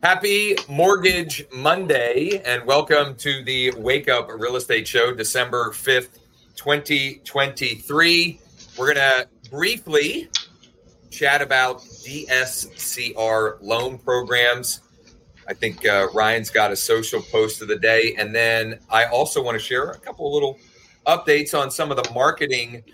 Happy Mortgage Monday and welcome to the Wake Up Real Estate Show, December 5th, 2023. We're going to briefly chat about DSCR loan programs. I think uh, Ryan's got a social post of the day. And then I also want to share a couple little updates on some of the marketing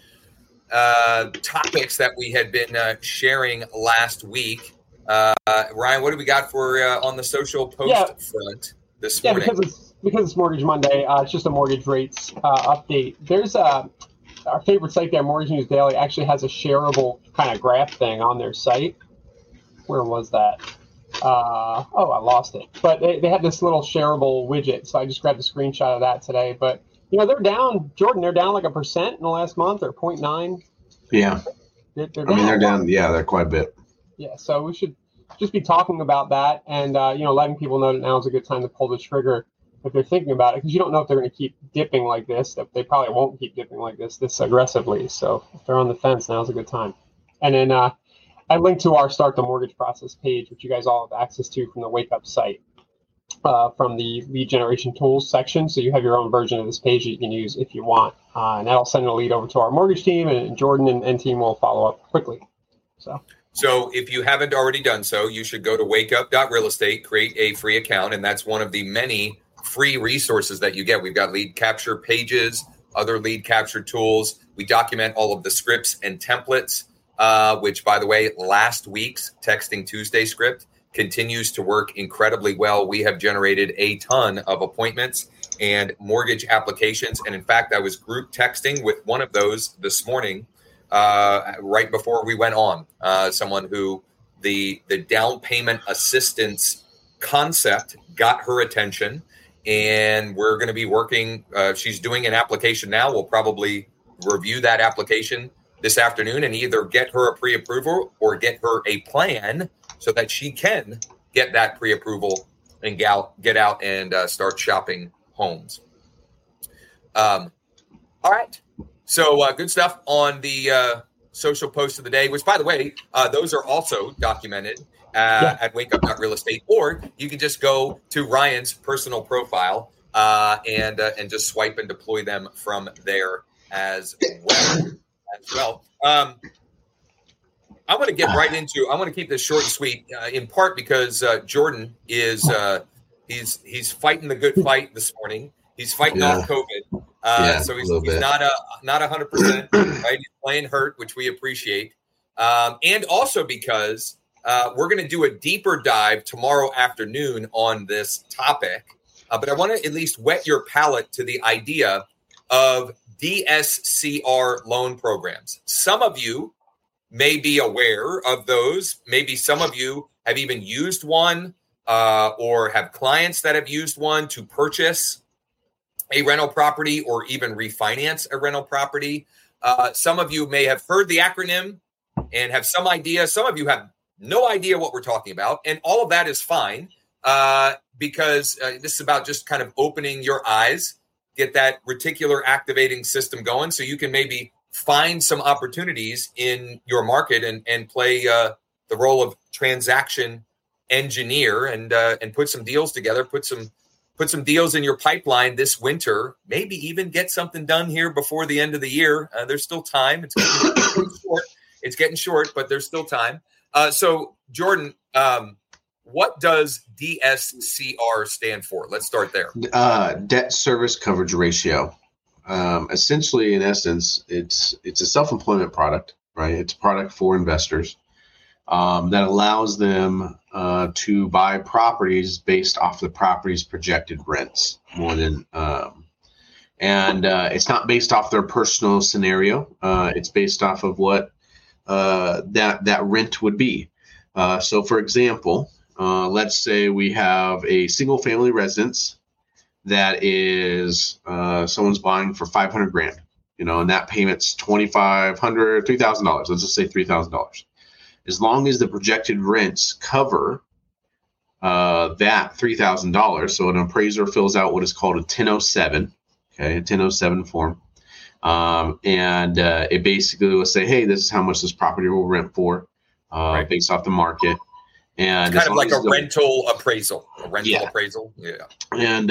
uh, topics that we had been uh, sharing last week. Uh, Ryan, what do we got for uh, on the social post yeah. front this yeah, morning? because it's because it's Mortgage Monday. Uh, it's just a mortgage rates uh, update. There's a our favorite site there, Mortgage News Daily, actually has a shareable kind of graph thing on their site. Where was that? Uh, oh, I lost it. But they, they had this little shareable widget, so I just grabbed a screenshot of that today. But you know, they're down, Jordan. They're down like a percent in the last month, or 0.9. Yeah, they're, they're I mean, they're down. Yeah, they're quite a bit. Yeah, so we should just be talking about that, and uh, you know, letting people know that now is a good time to pull the trigger if they're thinking about it, because you don't know if they're going to keep dipping like this. They probably won't keep dipping like this this aggressively. So if they're on the fence, now is a good time. And then uh, I linked to our start the mortgage process page, which you guys all have access to from the Wake Up site, uh, from the lead generation tools section. So you have your own version of this page that you can use if you want, uh, and that'll send a lead over to our mortgage team, and Jordan and, and team will follow up quickly. So. So if you haven't already done so, you should go to wakeup.realestate, create a free account, and that's one of the many free resources that you get. We've got lead capture pages, other lead capture tools. We document all of the scripts and templates, uh, which, by the way, last week's Texting Tuesday script continues to work incredibly well. We have generated a ton of appointments and mortgage applications. And in fact, I was group texting with one of those this morning, uh, right before we went on. Uh, someone who the the down payment assistance concept got her attention and we're going to be working. Uh, she's doing an application now. We'll probably review that application this afternoon and either get her a pre approval or get her a plan so that she can get that pre approval and gal- get out and uh, start shopping homes. Um, all right. So uh, good stuff on the uh, social post of the day, which, by the way, uh, those are also documented uh, yeah. at wakeup.realestate, or you can just go to Ryan's personal profile uh, and uh, and just swipe and deploy them from there as well. As well. Um, I want to get right into. I want to keep this short and sweet, uh, in part because uh, Jordan is uh, he's he's fighting the good fight this morning. He's fighting yeah. off COVID, yeah, so he's, he's not a not a hundred percent. Right, he's playing hurt, which we appreciate, um, and also because uh, we're going to do a deeper dive tomorrow afternoon on this topic, uh, but I want to at least wet your palate to the idea of DSCR loan programs. Some of you may be aware of those. Maybe some of you have even used one uh, or have clients that have used one to purchase a rental property or even refinance a rental property. Uh, some of you may have heard the acronym and have some idea. Some of you have no idea what we're talking about. And all of that is fine uh, because uh, this is about just kind of opening your eyes, get that reticular activating system going so you can maybe find some opportunities in your market and, and play uh, the role of transaction engineer and uh, and put some deals together, put some put some deals in your pipeline this winter, maybe even get something done here before the end of the year. Uh, there's still time. It's getting short. It's getting short, but there's still time. Uh, so, Jordan, um, what does DSCR stand for? Let's start there. Uh, debt service coverage ratio. Um, essentially, in essence, it's it's a self-employment product, right? It's a product for investors um, that allows them uh, to buy properties based off the property's projected rents more than um, and uh, it's not based off their personal scenario. Uh, it's based off of what uh, that that rent would be. Uh, so, for example, uh, let's say we have a single family residence that is someone's buying for 500 grand, you know, and that payment's 2,500, $3,000. Let's just say $3,000. As long as the projected rents cover uh, that $3,000. So an appraiser fills out what is called a 1007, okay, a 1007 form. Um, and uh, it basically will say, hey, this is how much this property will rent for uh, right. based off the market. And it's kind of like a rental appraisal, a rental yeah. appraisal. Yeah. And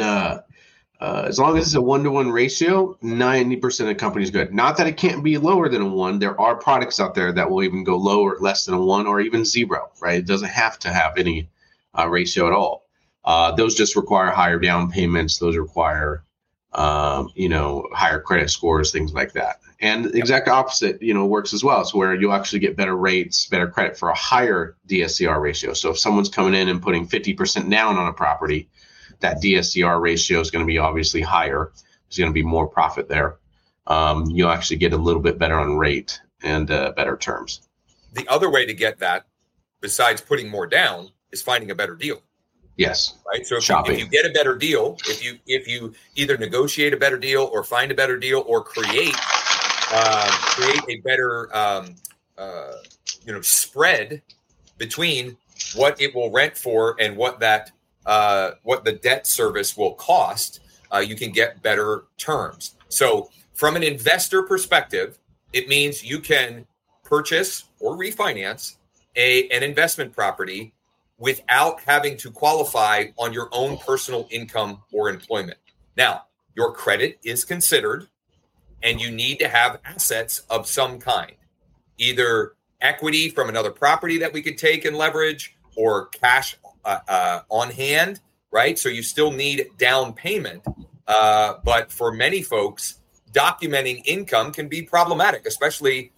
uh, as long as it's a one to one ratio, 90% of companies good. Not that it can't be lower than a one. There are products out there that will even go lower, less than a one, or even zero, right? It doesn't have to have any uh, ratio at all. Uh, those just require higher down payments. Those require, um, you know, higher credit scores, things like that. And the exact opposite, you know, works as well. So where you'll actually get better rates, better credit for a higher DSCR ratio. So if someone's coming in and putting 50% down on a property, that DSCR ratio is going to be obviously higher. There's going to be more profit there. Um, you'll actually get a little bit better on rate and uh, better terms. The other way to get that, besides putting more down, is finding a better deal. Yes. Right. So if you, if you, get a better deal, if you if you either negotiate a better deal or find a better deal or create uh, create a better um, uh, you know spread between what it will rent for and what that uh, what the debt service will cost, uh, you can get better terms. So, from an investor perspective, it means you can purchase or refinance a an investment property without having to qualify on your own personal income or employment. Now, your credit is considered and you need to have assets of some kind, either equity from another property that we could take and leverage, or cash uh, uh, on hand, right? So you still need down payment. Uh, but for many folks, documenting income can be problematic, especially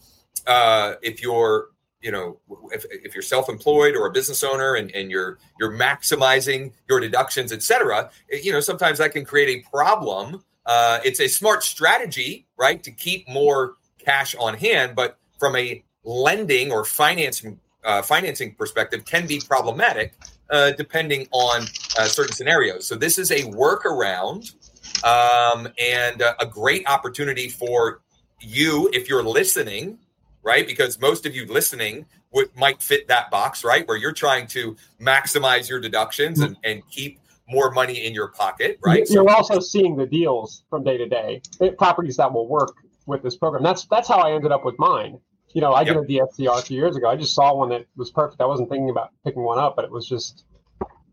uh, if you're you know if, if you're self-employed or a business owner and, and you're you're maximizing your deductions etc you know sometimes that can create a problem uh, it's a smart strategy, right, to keep more cash on hand, but from a lending or financing uh, financing perspective, can be problematic uh, depending on uh, certain scenarios. So this is a workaround um, and uh, a great opportunity for you if you're listening, right? Because most of you listening would might fit that box, right? Where you're trying to maximize your deductions and, and keep more money in your pocket, right? You're so, also seeing the deals from day to day, properties that will work with this program. That's that's how I ended up with mine. You know, I yep. did a DSCR a few years ago. I just saw one that was perfect. I wasn't thinking about picking one up, but it was just,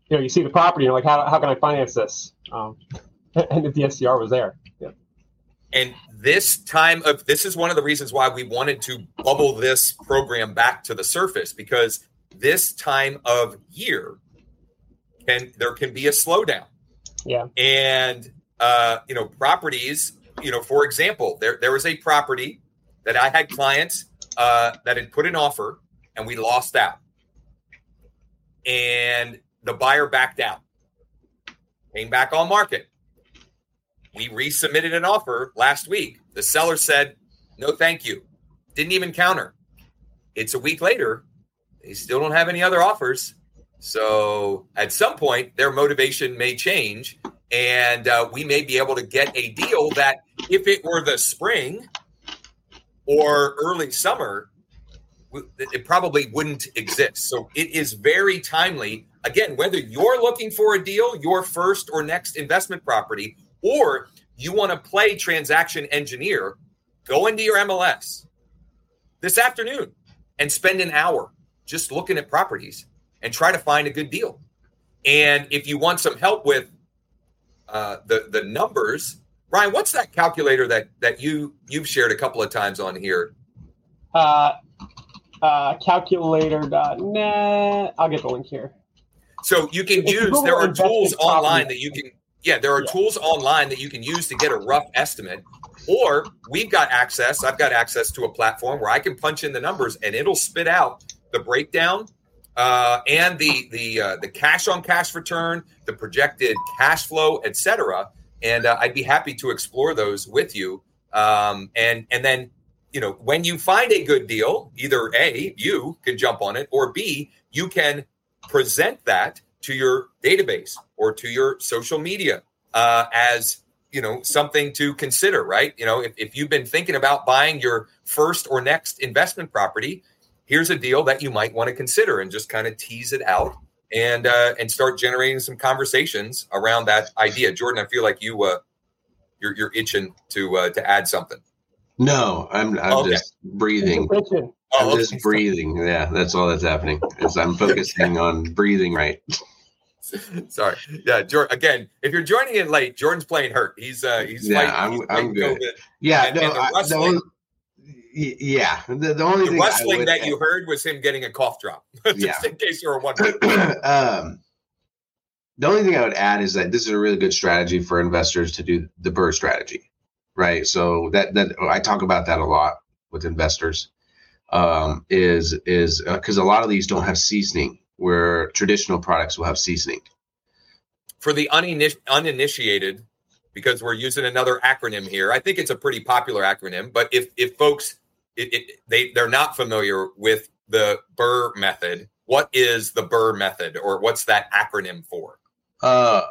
you know, you see the property, you're like, how, how can I finance this? Um, and the DSCR was there. Yeah. And this time of this is one of the reasons why we wanted to bubble this program back to the surface because this time of year can there can be a slowdown. Yeah. And uh, you know, properties, you know, for example, there there was a property that I had clients uh, that had put an offer and we lost out. And the buyer backed out. Came back on market. We resubmitted an offer last week. The seller said, "No, thank you." Didn't even counter. It's a week later. They still don't have any other offers. So at some point, their motivation may change, and uh, we may be able to get a deal that, if it were the spring or early summer, it probably wouldn't exist. So it is very timely. Again, whether you're looking for a deal, your first or next investment property, or you want to play transaction engineer, go into your MLS this afternoon and spend an hour just looking at properties and try to find a good deal. And if you want some help with uh, the the numbers, Ryan, what's that calculator that that you you've shared a couple of times on here? Uh, uh, calculator.net. I'll get the link here. So you can use there are tools online that you can yeah there are yeah. tools online that you can use to get a rough estimate or we've got access i've got access to a platform where i can punch in the numbers and it'll spit out the breakdown uh, and the the uh, the cash on cash return, the projected cash flow, etc. And uh, I'd be happy to explore those with you. Um, and and then you know when you find a good deal, either a you can jump on it, or b you can present that to your database or to your social media uh, as you know something to consider right you know if, if you've been thinking about buying your first or next investment property here's a deal that you might want to consider and just kind of tease it out and uh, and start generating some conversations around that idea jordan i feel like you uh, you're, you're itching to uh, to add something no i'm i'm okay. just breathing I'm oh, just breathing. Yeah, that's all that's happening. Is I'm focusing on breathing right. Sorry. Yeah, Jordan. Again, if you're joining in late, Jordan's playing hurt. He's uh he's yeah. I'm he's I'm good. COVID. Yeah, and, no, and the wrestling, I, yeah. The, the only the wrestling that you heard was him getting a cough drop. just yeah. in case you were wondering. um, the only thing I would add is that this is a really good strategy for investors to do the BRRRR strategy, right? So that that I talk about that a lot with investors um, is is because uh, a lot of these don't have seasoning, where traditional products will have seasoning. For the uniniti- uninitiated, because we're using another acronym here, I think it's a pretty popular acronym. But if if folks it, it, they they're not familiar with the BRRRR method, what is the BRRRR method, or what's that acronym for? Uh,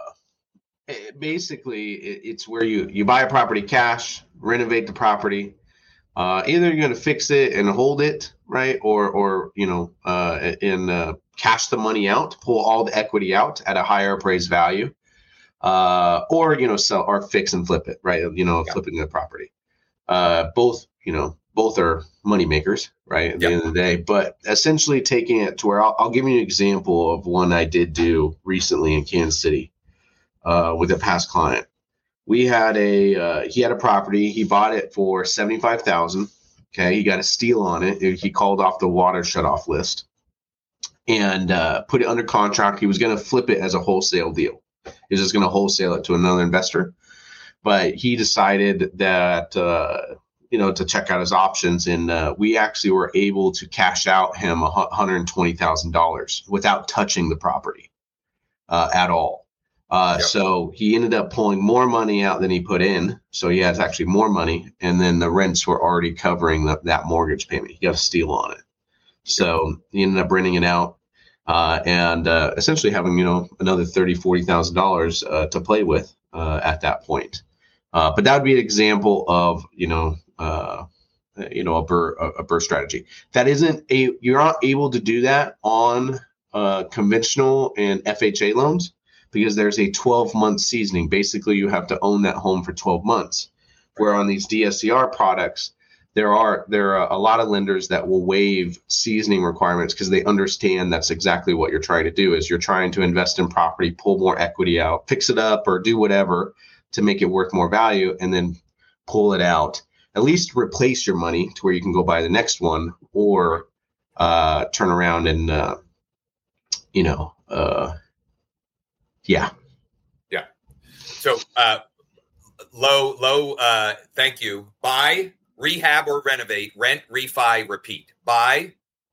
basically, it's where you you buy a property cash, renovate the property, uh, either you're going to fix it and hold it, right, or or you know, uh, and uh, cash the money out, pull all the equity out at a higher appraised value, uh, or you know, sell or fix and flip it, right? You know, yeah. flipping the property. Uh, both, you know, both are money makers, right? At the end of the day, but essentially taking it to where I'll, I'll, give you an example of one I did do recently in Kansas City uh, with a past client we had a uh, he had a property. He bought it for seventy five thousand. Okay, he got a steal on it. He called off the water shut off list and uh, put it under contract. He was going to flip it as a wholesale deal. He was just going to wholesale it to another investor, but he decided that uh, you know to check out his options, and uh, we actually were able to cash out him one hundred twenty thousand dollars without touching the property uh, at all. Uh, yep. So he ended up pulling more money out than he put in. So he has actually more money. And then the rents were already covering the, that mortgage payment. He got a steal on it. So he ended up renting it out uh, and uh, essentially having, you know, another $30,000, $40,000 uh, to play with uh, at that point. Uh, but that would be an example of, you know, Uh, you know, a BRRRR, a BRRRR strategy. That isn't a, you're not able to do that on uh, conventional and FHA loans because there's a 12 month seasoning. Basically, you have to own that home for 12 months. Where on these DSCR products, there are there are a lot of lenders that will waive seasoning requirements because they understand that's exactly what you're trying to do is you're trying to invest in property pull more equity out fix it up or do whatever to make it worth more value and then pull it out at least replace your money to where you can go buy the next one or uh, turn around and uh, you know uh, yeah. Yeah. So, uh, low, low, uh, thank you. Buy, rehab or renovate, rent, refi, repeat. Buy,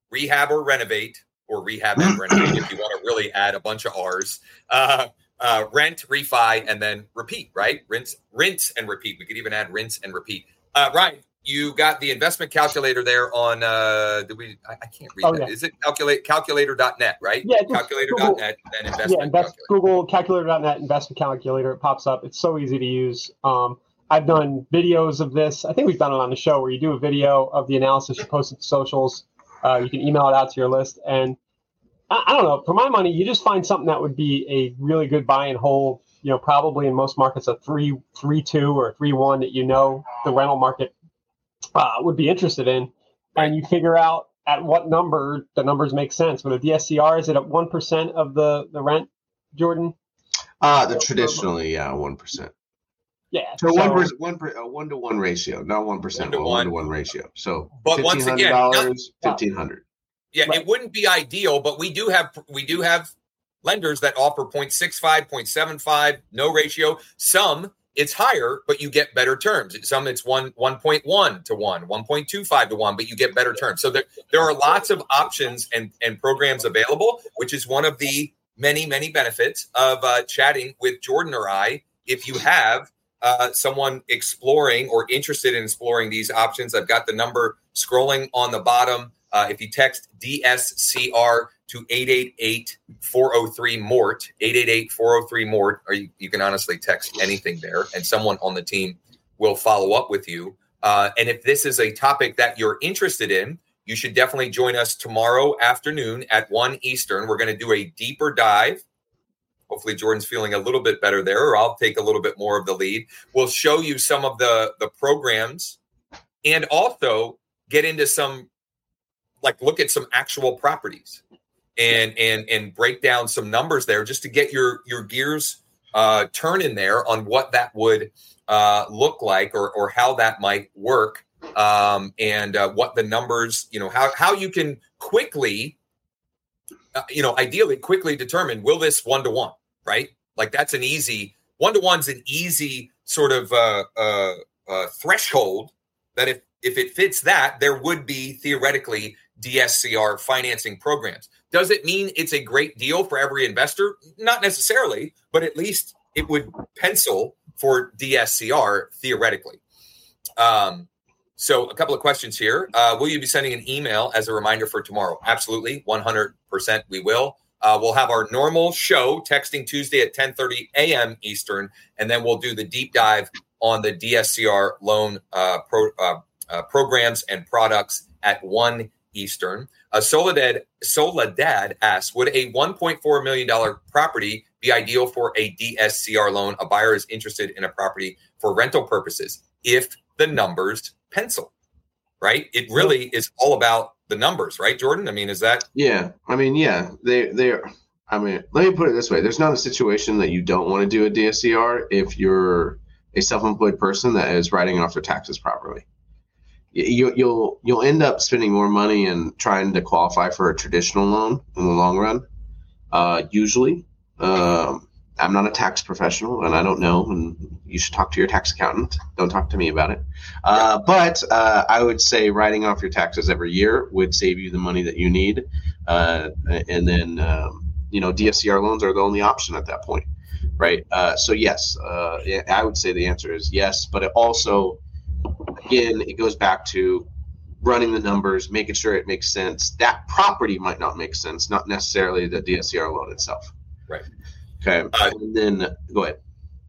rehab or renovate, or rehab and renovate if you want to really add a bunch of R's. Uh, uh, rent, refi, and then repeat, right? Rinse, rinse and repeat. We could even add rinse and repeat. Uh, Ryan, you got the investment calculator there on uh did we I, I can't read oh, that. Yeah. Is it calculate calculator.net, right? Yeah, calculator.net and investment yeah, invest, Google calculator.net investment calculator. It pops up. It's so easy to use. Um, I've done videos of this. I think we've done it on the show where you do a video of the analysis, you post it to socials, uh, you can email it out to your list. And I, I don't know, for my money, you just find something that would be a really good buy and hold you know, probably in most markets a three three two or three one that you know the rental market uh, would be interested in, and you figure out at what number the numbers make sense. With a DSCR, is it at one percent of the the rent, Jordan? Uh the traditionally, yeah, one percent. Yeah, so, one per, one per, a one to one ratio, not one percent, one, one to one ratio. So, but once again, dollars, fifteen hundred. Yeah, right. it wouldn't be ideal, but we do have we do have lenders that offer 0.65, 0.75, no ratio. Some it's higher, but you get better terms. Some it's one 1.1 to 1, 1.25 to 1, but you get better terms. So there, there are lots of options and, and programs available, which is one of the many, many benefits of uh, chatting with Jordan or I. If you have uh, someone exploring or interested in exploring these options, I've got the number scrolling on the bottom. Uh, if you text DSCR to 888-403-MORT, 888-403-MORT, or you, you can honestly text anything there, and someone on the team will follow up with you. Uh, and if this is a topic that you're interested in, you should definitely join us tomorrow afternoon at 1 Eastern. We're going to do a deeper dive. Hopefully, Jordan's feeling a little bit better there, or I'll take a little bit more of the lead. We'll show you some of the, the programs and also get into some, like, look at some actual properties and and and break down some numbers there just to get your your gears uh, turning there on what that would uh, look like or or how that might work um, and uh, what the numbers you know how how you can quickly uh, you know ideally quickly determine will this one to one right? Like that's an easy one to one's an easy sort of uh, uh, uh, threshold that if if it fits that there would be theoretically DSCR financing programs. Does it mean it's a great deal for every investor? Not necessarily, but at least it would pencil for DSCR theoretically. Um, so, a couple of questions here. Uh, will you be sending an email as a reminder for tomorrow? Absolutely, 100% we will. Uh, we'll have our normal show texting Tuesday at 10:30 a.m. Eastern, and then we'll do the deep dive on the DSCR loan uh, pro, uh, uh, programs and products at 1 Eastern. Uh, Soledad Soledad asks, would a 1.4 million dollar property be ideal for a DSCR loan? A buyer is interested in a property for rental purposes if the numbers pencil. Right? It really is all about the numbers, right, Jordan? I mean, is that? Yeah, I mean, yeah, they they are. I mean, let me put it this way: there's not a situation that you don't want to do a DSCR if you're a self-employed person that is writing off their taxes properly you, you'll you'll end up spending more money in trying to qualify for a traditional loan in the long run. Uh, usually, um, I'm not a tax professional, and I don't know. And you should talk to your tax accountant. Don't talk to me about it. Uh, but uh, I would say writing off your taxes every year would save you the money that you need, uh, and then um, you know DSCR loans are the only option at that point, right? Uh, so yes, uh, I would say the answer is yes, but it also again, it goes back to running the numbers, making sure it makes sense. That property might not make sense, not necessarily the DSCR loan itself. Right. Okay. Uh, and then go ahead.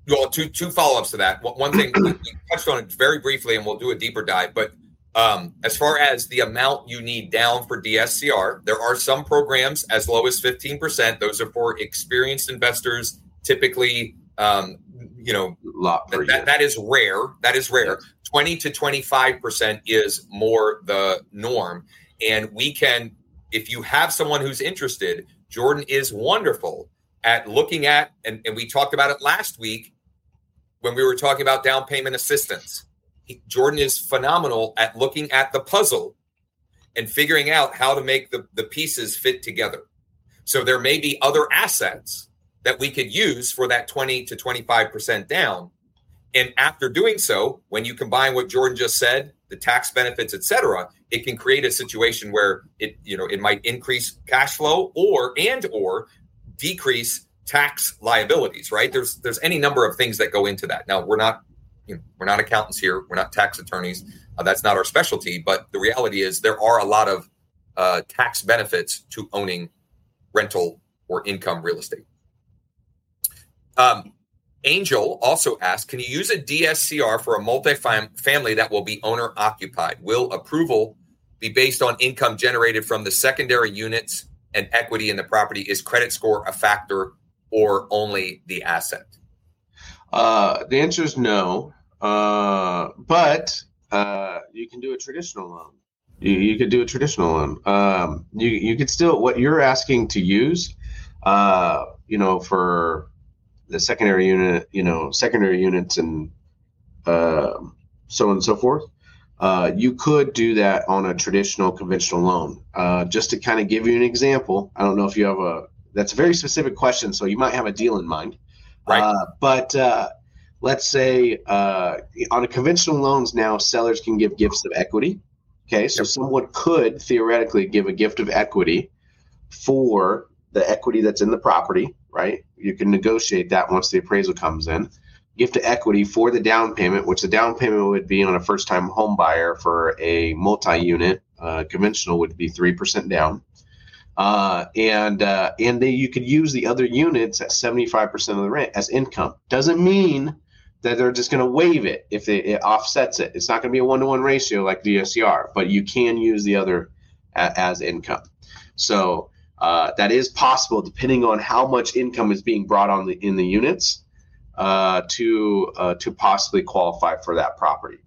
Well, two two follow ups to that. One thing we touched on it very briefly, and we'll do a deeper dive. But um, as far as the amount you need down for DSCR, there are some programs as low as fifteen percent. Those are for experienced investors, typically. Um, you know, that, that, that is rare. That is rare. 20 to 25% is more the norm. And we can, if you have someone who's interested, Jordan is wonderful at looking at, and, and we talked about it last week when we were talking about down payment assistance. He, Jordan is phenomenal at looking at the puzzle and figuring out how to make the, the pieces fit together. So there may be other assets that we could use for that 20 to 25% down and after doing so, when you combine what Jordan just said, the tax benefits, et cetera, it can create a situation where it, you know, it might increase cash flow or and or decrease tax liabilities, right? There's there's any number of things that go into that. Now, we're not you know, we're not accountants here, we're not tax attorneys. Uh, that's not our specialty, but the reality is there are a lot of uh, tax benefits to owning rental or income real estate. Um, Angel also asked, can you use a DSCR for a multifamily family that will be owner occupied? Will approval be based on income generated from the secondary units and equity in the property? Is credit score a factor or only the asset? Uh, the answer is no. Uh, but uh, you can do a traditional loan. You, you could do a traditional loan. Um, you you could still what you're asking to use. Uh, you know, for the secondary unit, you know, secondary units and uh, so on and so forth. Uh, you could do that on a traditional conventional loan. Uh, just to kind of give you an example, I don't know if you have a that's a very specific question, so you might have a deal in mind. Right. Uh, but uh, let's say uh, on a conventional loans now, sellers can give gifts of equity. Okay, so yep. someone could theoretically give a gift of equity for the equity that's in the property right? You can negotiate that once the appraisal comes in. Gift to equity for the down payment, which the down payment would be on a first time home buyer for a multi unit. Uh, conventional would be 3% down. uh, and uh, and you could use the other units at 75% of the rent as income. Doesn't mean that they're just going to waive it if they, it offsets it. It's not going to be a one to one ratio like DSCR, but you can use the other a, as income. So uh, that is possible depending on how much income is being brought on the, in the units uh, to uh, to possibly qualify for that property.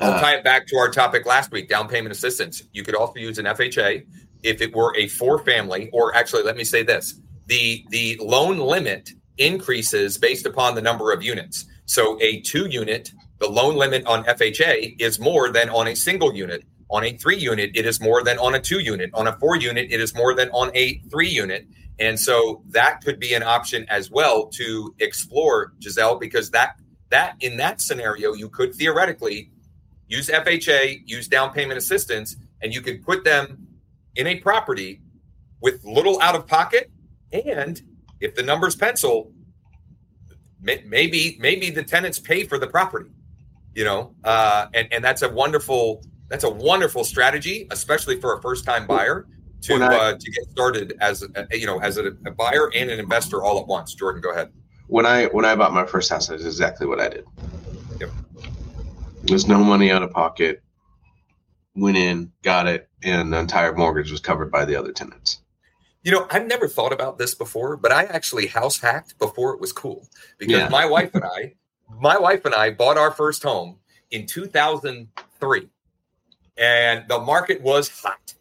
I'll uh, tie it back to our topic last week: down payment assistance. You could also use an FHA if it were a four family, or actually, let me say this: the the loan limit increases based upon the number of units. So a two unit, the loan limit on FHA is more than on a single unit. On a three unit, it is more than on a two unit. On a four unit, it is more than on a three unit. And so that could be an option as well to explore, Giselle, because that that in that scenario, you could theoretically use FHA, use down payment assistance, and you could put them in a property with little out of pocket and if the numbers pencil, maybe maybe the tenants pay for the property, you know, uh, and and that's a wonderful that's a wonderful strategy, especially for a first time buyer to I, uh, to get started as a, you know as a, a, buyer and an investor all at once. Jordan, go ahead. When I when I bought my first house, that's exactly what I did. Yep. There's no money out of pocket. Went in, got it, and the entire mortgage was covered by the other tenants. You know, I've never thought about this before, but I actually house hacked before it was cool because yeah. my wife and I, my wife and I bought our first home in 2003 and the market was hot.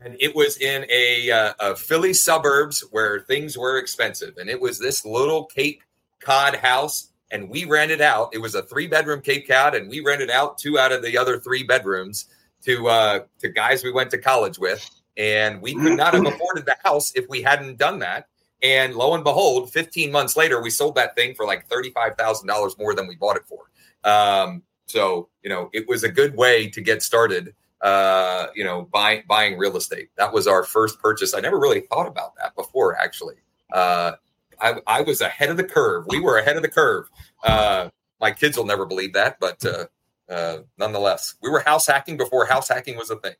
And it was in a, uh, a Philly suburbs where things were expensive. And it was this little Cape Cod house. And we rented out, it was a three bedroom Cape Cod, and we rented out two out of the other three bedrooms to uh, to guys we went to college with and we could not have afforded the house if we hadn't done that. And lo and behold, 15 months later, we sold that thing for like $35,000 more than we bought it for. Um, so, you know, it was a good way to get started, uh, you know, buying, buying real estate. That was our first purchase. I never really thought about that before, actually. Uh, I, I was ahead of the curve. We were ahead of the curve. Uh, my kids will never believe that, but uh, uh, nonetheless, we were house hacking before house hacking was a thing.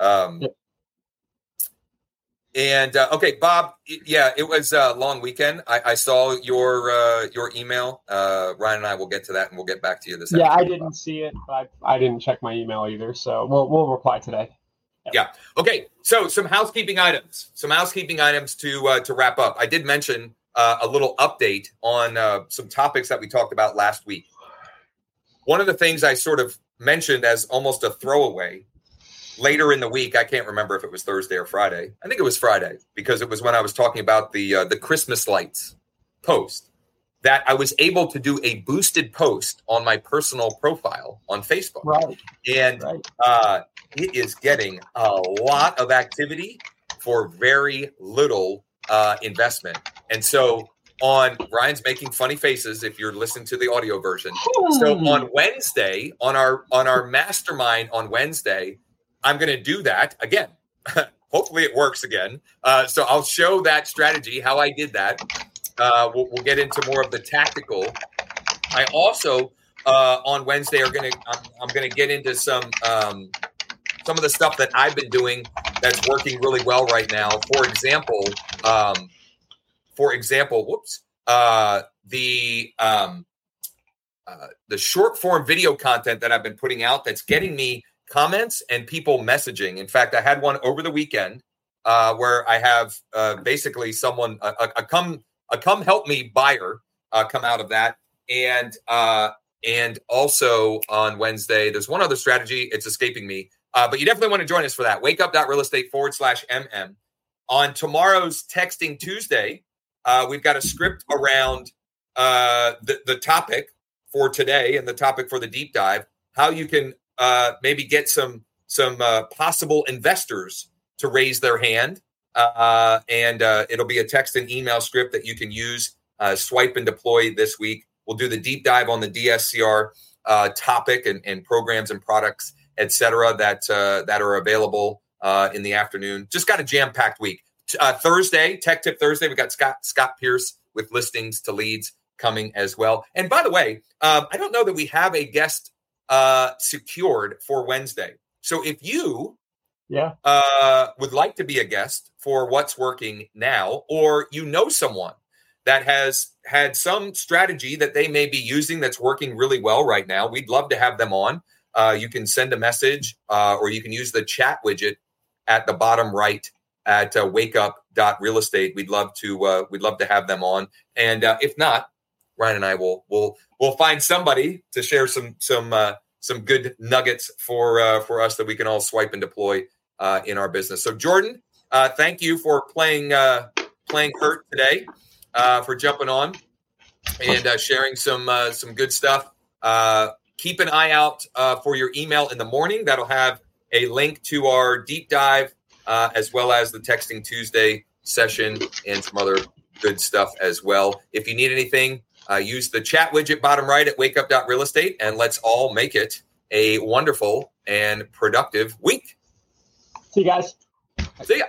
Um, and uh, okay, Bob. Yeah, it was a long weekend. I, I saw your uh, your email. Uh, Ryan and I will get to that, and we'll get back to you this. Yeah, I didn't see it. But I, I didn't check my email either, so we'll we'll reply today. Yeah. yeah. Okay. So some housekeeping items. Some housekeeping items to uh, to wrap up. I did mention uh, a little update on uh, some topics that we talked about last week. One of the things I sort of mentioned as almost a throwaway later in the week. I can't remember if it was Thursday or Friday. I think it was Friday because it was when I was talking about the uh, the Christmas lights post that I was able to do a boosted post on my personal profile on Facebook. Right. And right. Uh, it is getting a lot of activity for very little uh, investment. And so on Ryan's making funny faces if you're listening to the audio version. So on Wednesday, on our on our mastermind on Wednesday, I'm going to do that again. Hopefully, it works again. Uh, so I'll show that strategy, how I did that. Uh, we'll, we'll, get into more of the tactical. I also uh, on Wednesday are going to I'm, I'm going to get into some um, some of the stuff that I've been doing that's working really well right now. For example, um, for example, whoops, uh, the um, uh, the short form video content that I've been putting out that's getting me comments and people messaging. In fact, I had one over the weekend uh, where I have uh, basically someone a, a, come a come help me buyer uh, come out of that, and uh, and also on Wednesday there's one other strategy. It's escaping me, uh, but you definitely want to join us for that. Wake up real estate forward slash mm on tomorrow's texting Tuesday. Uh, we've got a script around the the topic for today and the topic for the deep dive. How you can uh, maybe get some some uh, possible investors to raise their hand, uh, and uh, it'll be a text and email script that you can use, uh, swipe and deploy this week. We'll do the deep dive on the DSCR topic and, and, programs and products, et cetera, that that are available in the afternoon. Just got a jam packed week. Thursday, Tech Tip Thursday, we got Scott Scott Pierce with listings to leads coming as well. And by the way, um, I don't know that we have a guest uh, secured for Wednesday. So if you yeah, uh, would like to be a guest for what's working now, or you know someone that has had some strategy that they may be using that's working really well right now, we'd love to have them on. Uh, you can send a message uh, or you can use the chat widget at the bottom right at uh, wakeup.realestate. We'd love to uh, we'd love to have them on. And uh, if not, Ryan and I will will will find somebody to share some some uh, some good nuggets for uh, for us that we can all swipe and deploy uh, in our business. So Jordan, uh, thank you for playing uh, playing hurt today, uh, for jumping on and uh, sharing some uh, some good stuff. Uh, keep an eye out uh, for your email in the morning. That'll have a link to our deep dive uh, as well as the Texting Tuesday session and some other good stuff as well. If you need anything, uh, use the chat widget bottom right at wakeup.realestate and let's all make it a wonderful and productive week. see you guys. See ya.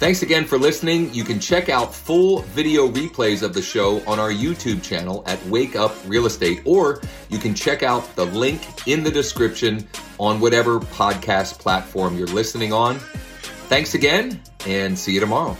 Thanks again for listening. You can check out full video replays of the show on our YouTube channel at Wake Up Real Estate, or you can check out the link in the description on whatever podcast platform you're listening on. Thanks again, and see you tomorrow.